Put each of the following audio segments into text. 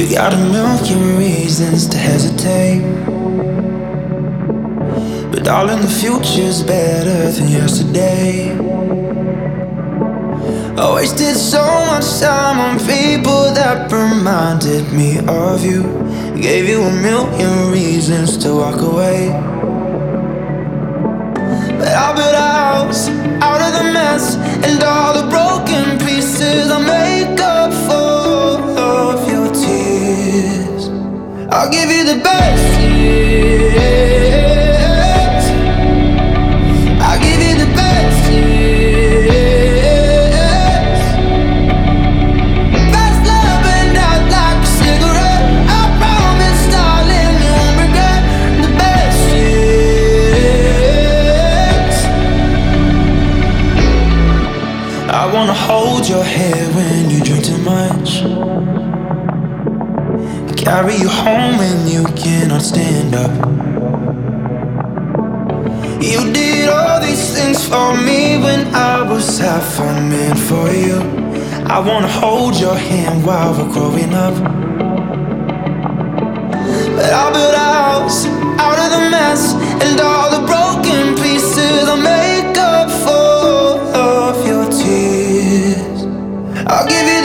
You got a million reasons to hesitate. But darling, the future's better than yesterday. I wasted so much time on people that reminded me of you. Gave you a million reasons to walk away. But I built a house out of the mess and all the broken pieces. I make up for I'll give you the best years. Carry you home when you cannot stand up. You did all these things for me when I was half a man for you. I wanna hold your hand while we're growing up. But I built a house out of the mess and all the broken pieces. I make up for all of your tears. I'll give you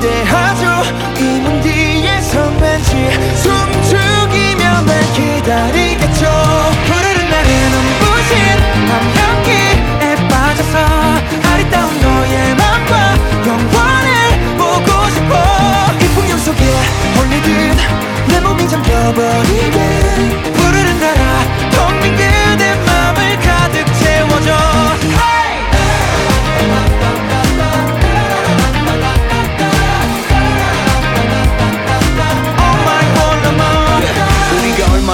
기대하죠. 이 문 뒤에선 왠지 숨죽이며 날 기다리겠죠. 푸르른 날의 눈부신 밤향기에 빠져서 아리따운 너의 맘과 영원을 보고 싶어. 이 풍경 속에 홀리듯 내 몸이 잠겨버리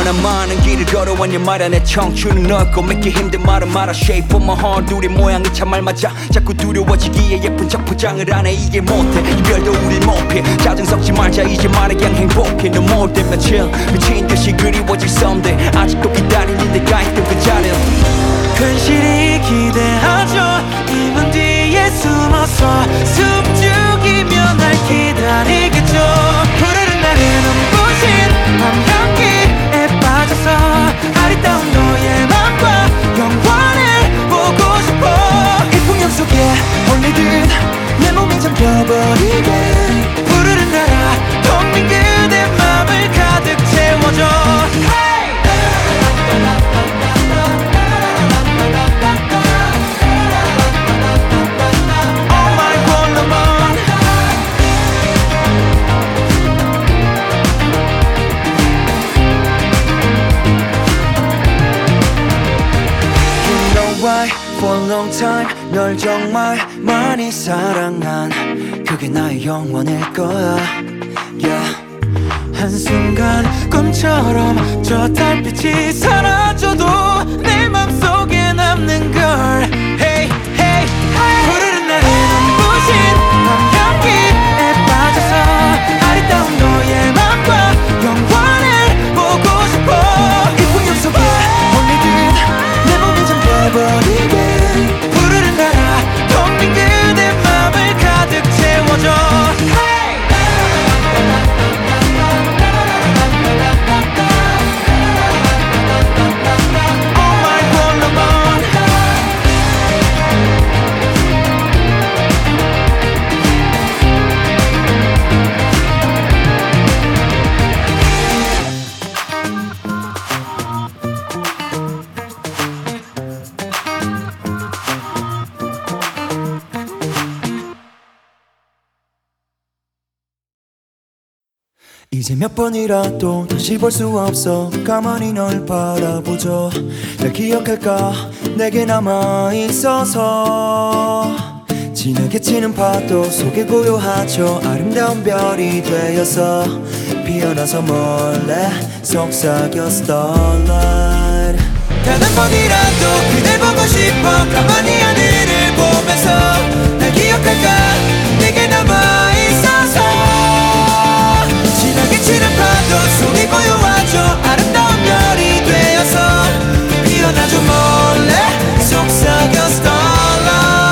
얼마나 많은 길을 걸어왔냐 말야 내 청춘은 넓고 믿기 힘든 말은 말아 Shape of my heart. 우리 모양이 참 알맞아. 자꾸 두려워지기에 예쁜 척 포장을 안해 이게 못해. 이별도 우릴 못해 짜증 섞지 말자. 이제 말해 그냥 행복해. 너 모을 때 며칠 미친 듯이 그리워질 썸들 아직도 기다리는 데가 있던 그 자리 괜시리 기대하죠. 이문 뒤에 숨어서 숨죽이며 날 기다리겠죠. 푸르른 날의 눈부신 아리 따운 너의 맘과 영원을 보고 싶어. 이 풍경 속에 long time 널 정말 많이 사랑한 그게 나의 영원일 거야 yeah. 한순간 꿈처럼 저 달빛이 사라져도 내 맘속에 남는 걸 이제 몇 번이라도 다시 볼 수 없어. 가만히 널 바라보죠. 날 기억할까? 내게 남아 있어서. 진하게 치는 파도 속에 고요하죠. 아름다운 별이 되어서. 피어나서 몰래 속삭여 starlight 단 한 번이라도 그댈 보고 싶어. 가만히 하늘을 보면서 날 기억할까 파도 속이 고요하죠. 아름다운 별이 되어서 피어나죠. 몰래 속삭여 starlight.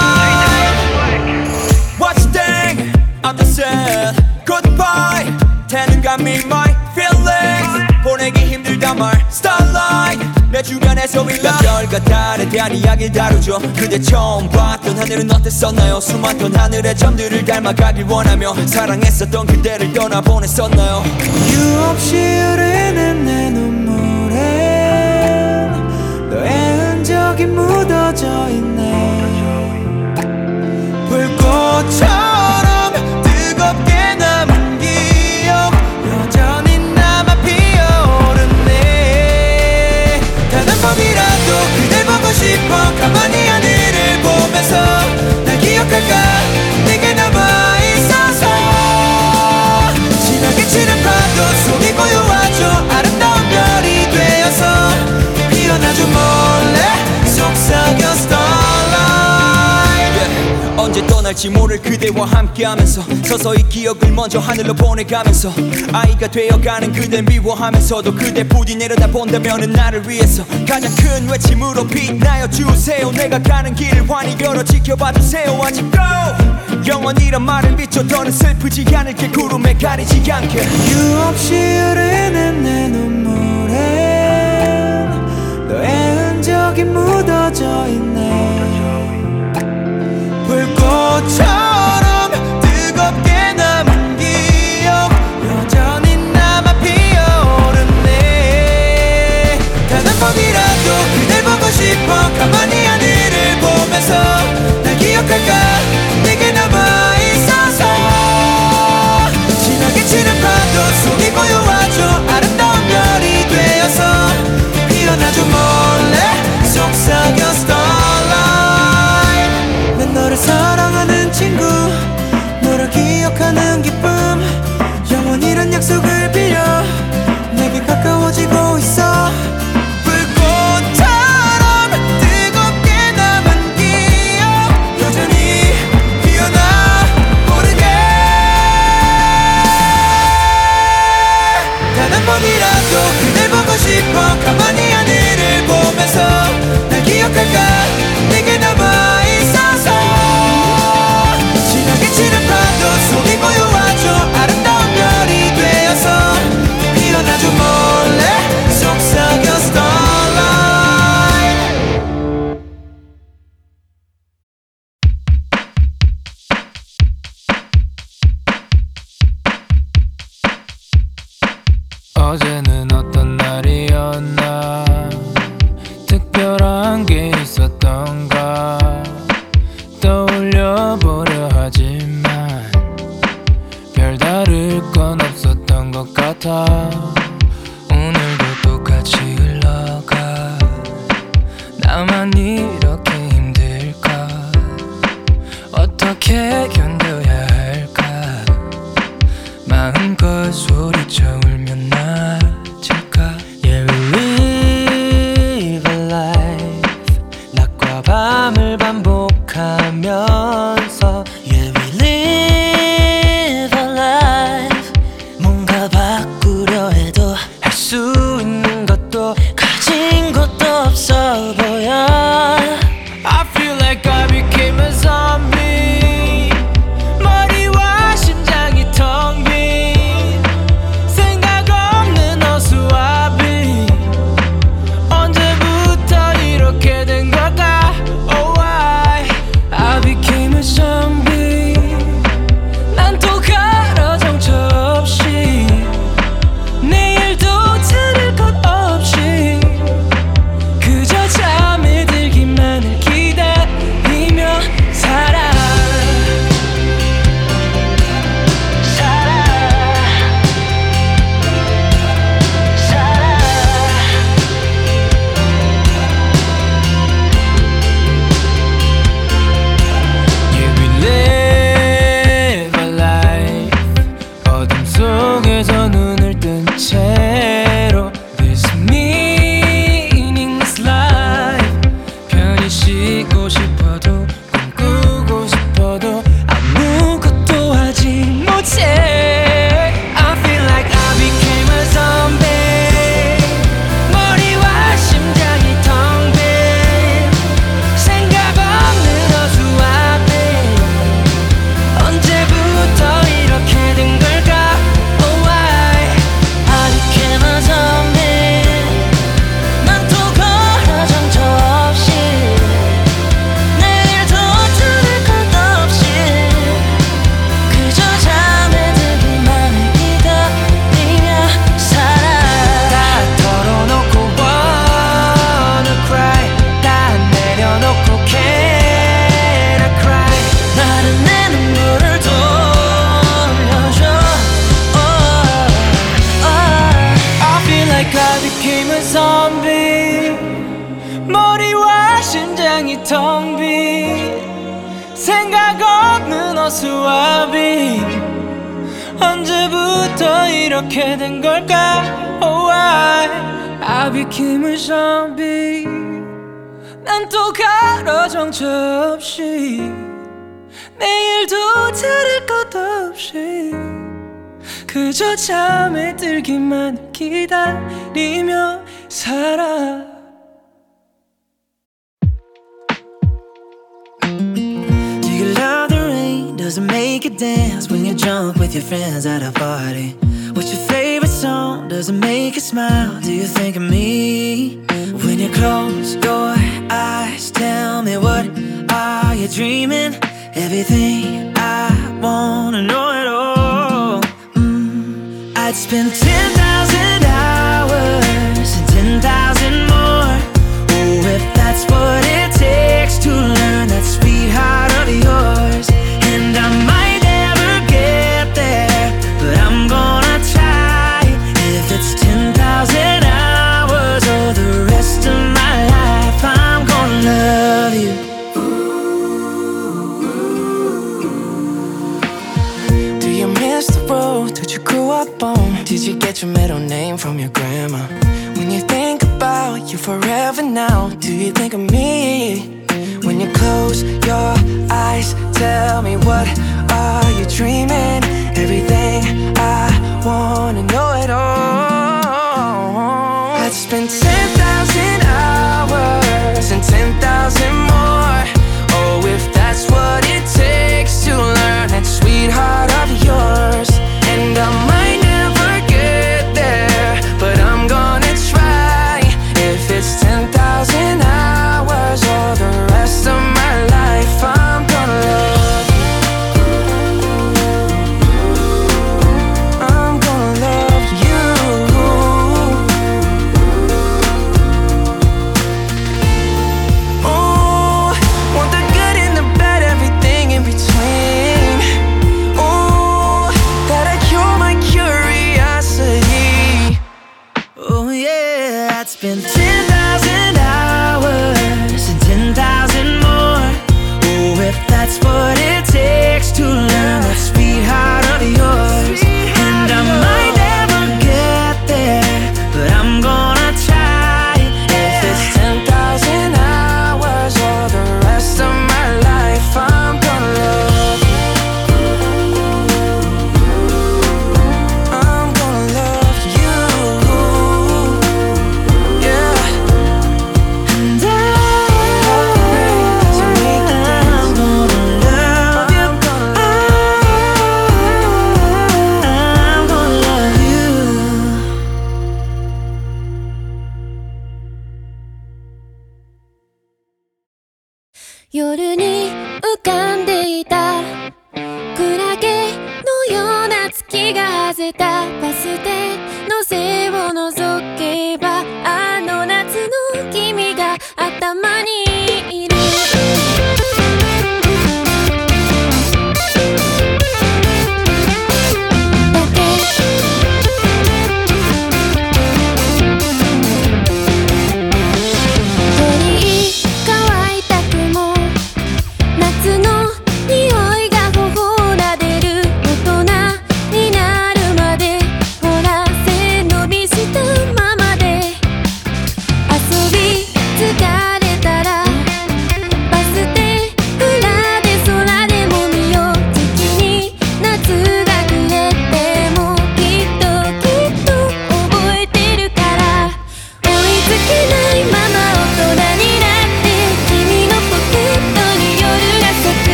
What's thing I'm the sad Goodbye. 태는 감히 my feelings. 보내기 힘들단 말 Starlight. 내 주변에서 일러 별과 달에 대한 이야기 다루죠. 그대 처음 봤던 하늘은 어땠었나요? 수많던 하늘의 점들을 닮아가길 원하며 사랑했었던 그대를 떠나보냈었나요? 이 함께하면서 서서히 기억을 먼저 하늘로 보내가면서 아이가 되어가는 그댈 미워하면서도 그대 부디 내려다본다면은 나를 위해서 가장 큰 외침으로 빛나여 주세요. 내가 가는 길을 환히 걸어 지켜봐 주세요. 아직도 영원이란 말을 비춰 더는 슬프지 않을게 구름에 가리지 않게. 이유 없이 흐르는 내 눈물에 너의 흔적이 묻어져 있네. 불꽃처럼 가만히 하늘을 보면서 날 기억할까 특별한 게 있었던가. 떠올려 보려 하지만 별다를 건 없었던 것 같아 수압이 언제부터 이렇게 된 걸까? Oh why? I became a zombie 난또 가로 정처 없이 내일도 자랄 것도 없이 그저 잠에 들기만 기다리며 살아. Does it make you dance when you're drunk with your friends at a party? What's your favorite song? Does it make you smile? Do you think of me? When you close your eyes, tell me what are you dreaming? Everything I wanna know at all. Mm, I'd spend 10,000 hours and 10,000 and I'm been 10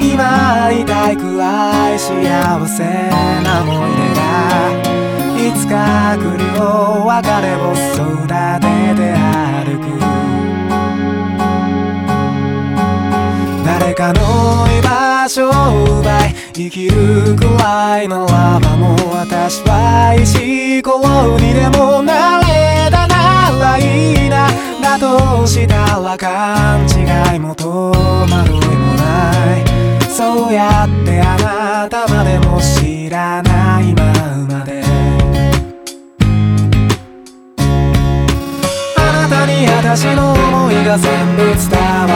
今会いたいくらい幸せな思い出がいつか来るお別れを育てて歩く。誰かの居場所を奪い生きるくらいならばもう私は石ころにでもなれたならいいな。だとしたら勘違いも戸惑うそうやってあなたまでも知らないままで。あなたに私の思いが全部伝わ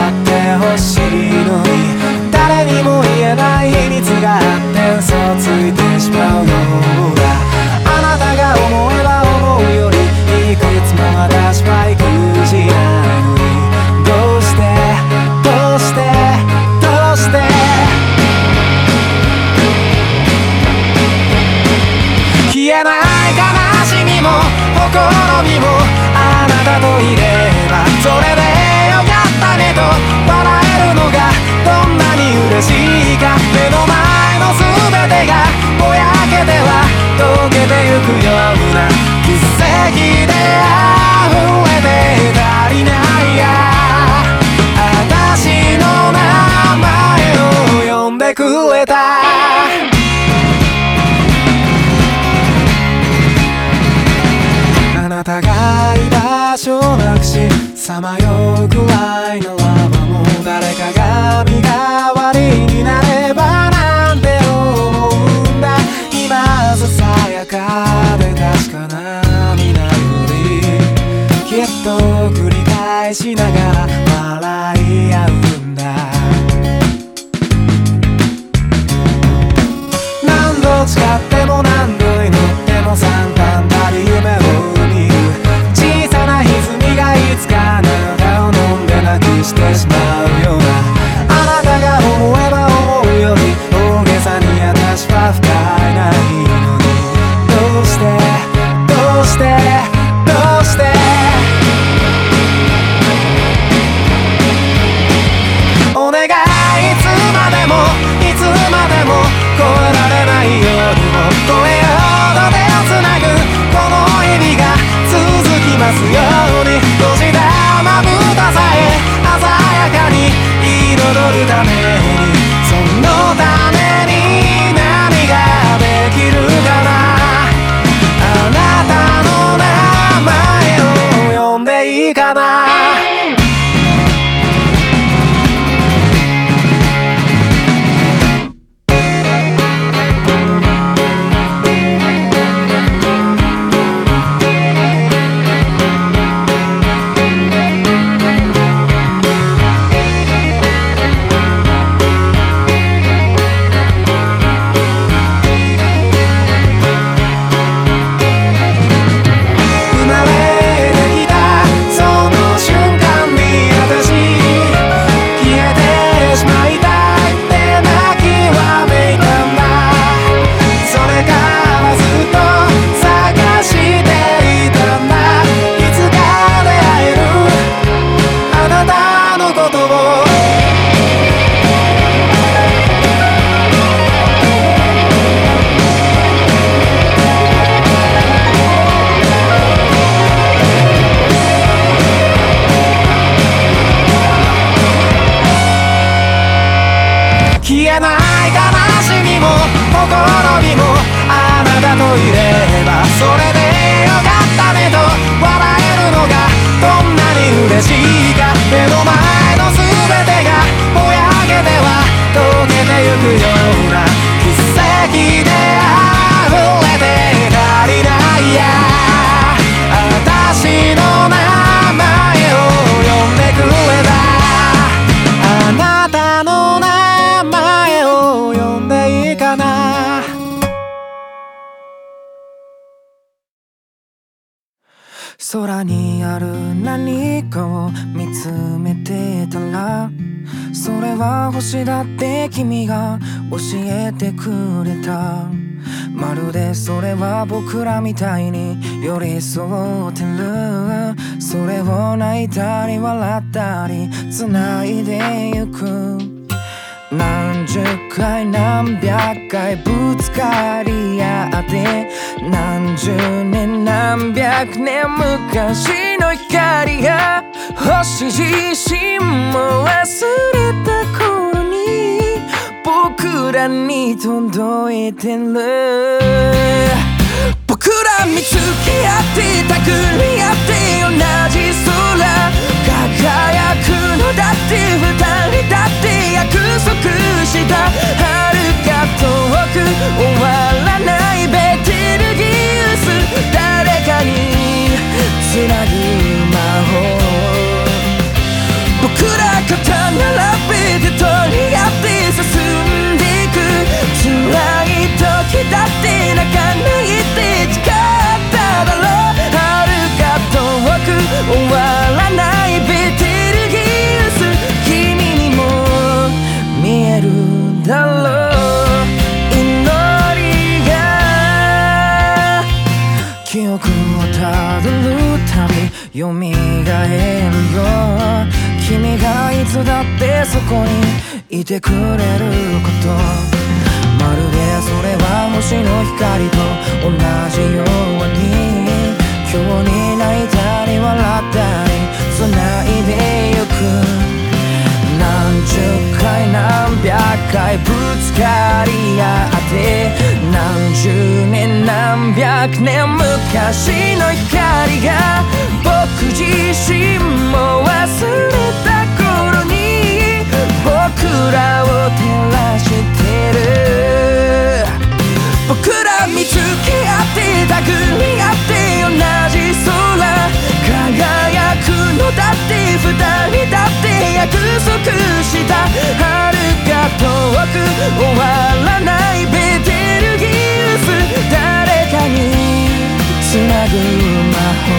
空にある何かを見つめてたらそれは星だって君が教えてくれた。まるでそれは僕らみたいに寄り添ってる。それを泣いたり笑ったり繋いでゆく。何十回何百回ぶつかり合って何十年何百年昔の光が星自身も忘れた頃に僕らに届いてる。僕ら見つけ合ってたくり合って同じ空輝くのだって二人だって約束した。遥か遠く終わらないベテす誰かにつなぐ魔法僕ら肩並べて取り合って進んでいく辛い時だって泣かないこにいてくれること。まるでそれは星の光と同じように。今日に泣いたり笑ったり繋いでゆく。何十回何百回ぶつかり合って。何十年何百年昔の光が僕自身も忘れたらを照らしてる僕ら見つけ合ってたぐり合って同じ空輝くのだって二人だって約束した遥か遠く終わらないベテルギウス。誰かにつなぐ魔法。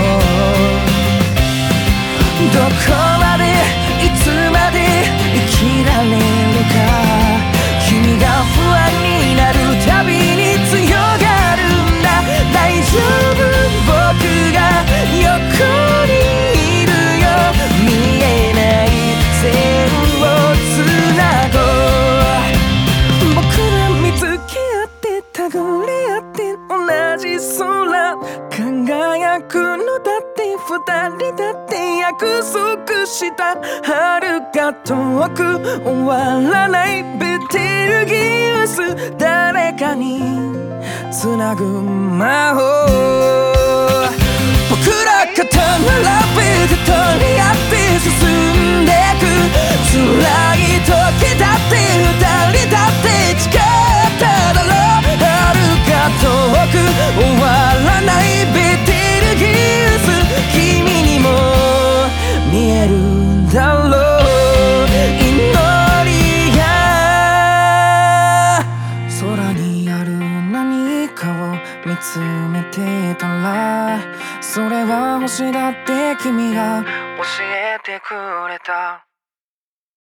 どこまでいつまでられるか君が不安になるたびに強がるんだ。大丈夫僕が横にいるよ。見えない線をつなごう。僕ら見つけ合ってたぐり合って同じ空。輝くのだって二人だって約束した。遥遠く終わらないベテルギウス誰かにつなぐ魔法僕ら肩並べて取り合って進んでく。辛い時だって二人だって誓っただろう。遥か遠く終わらないベテルギウス。君にも見える。らそれは星だって君が教えてくれた。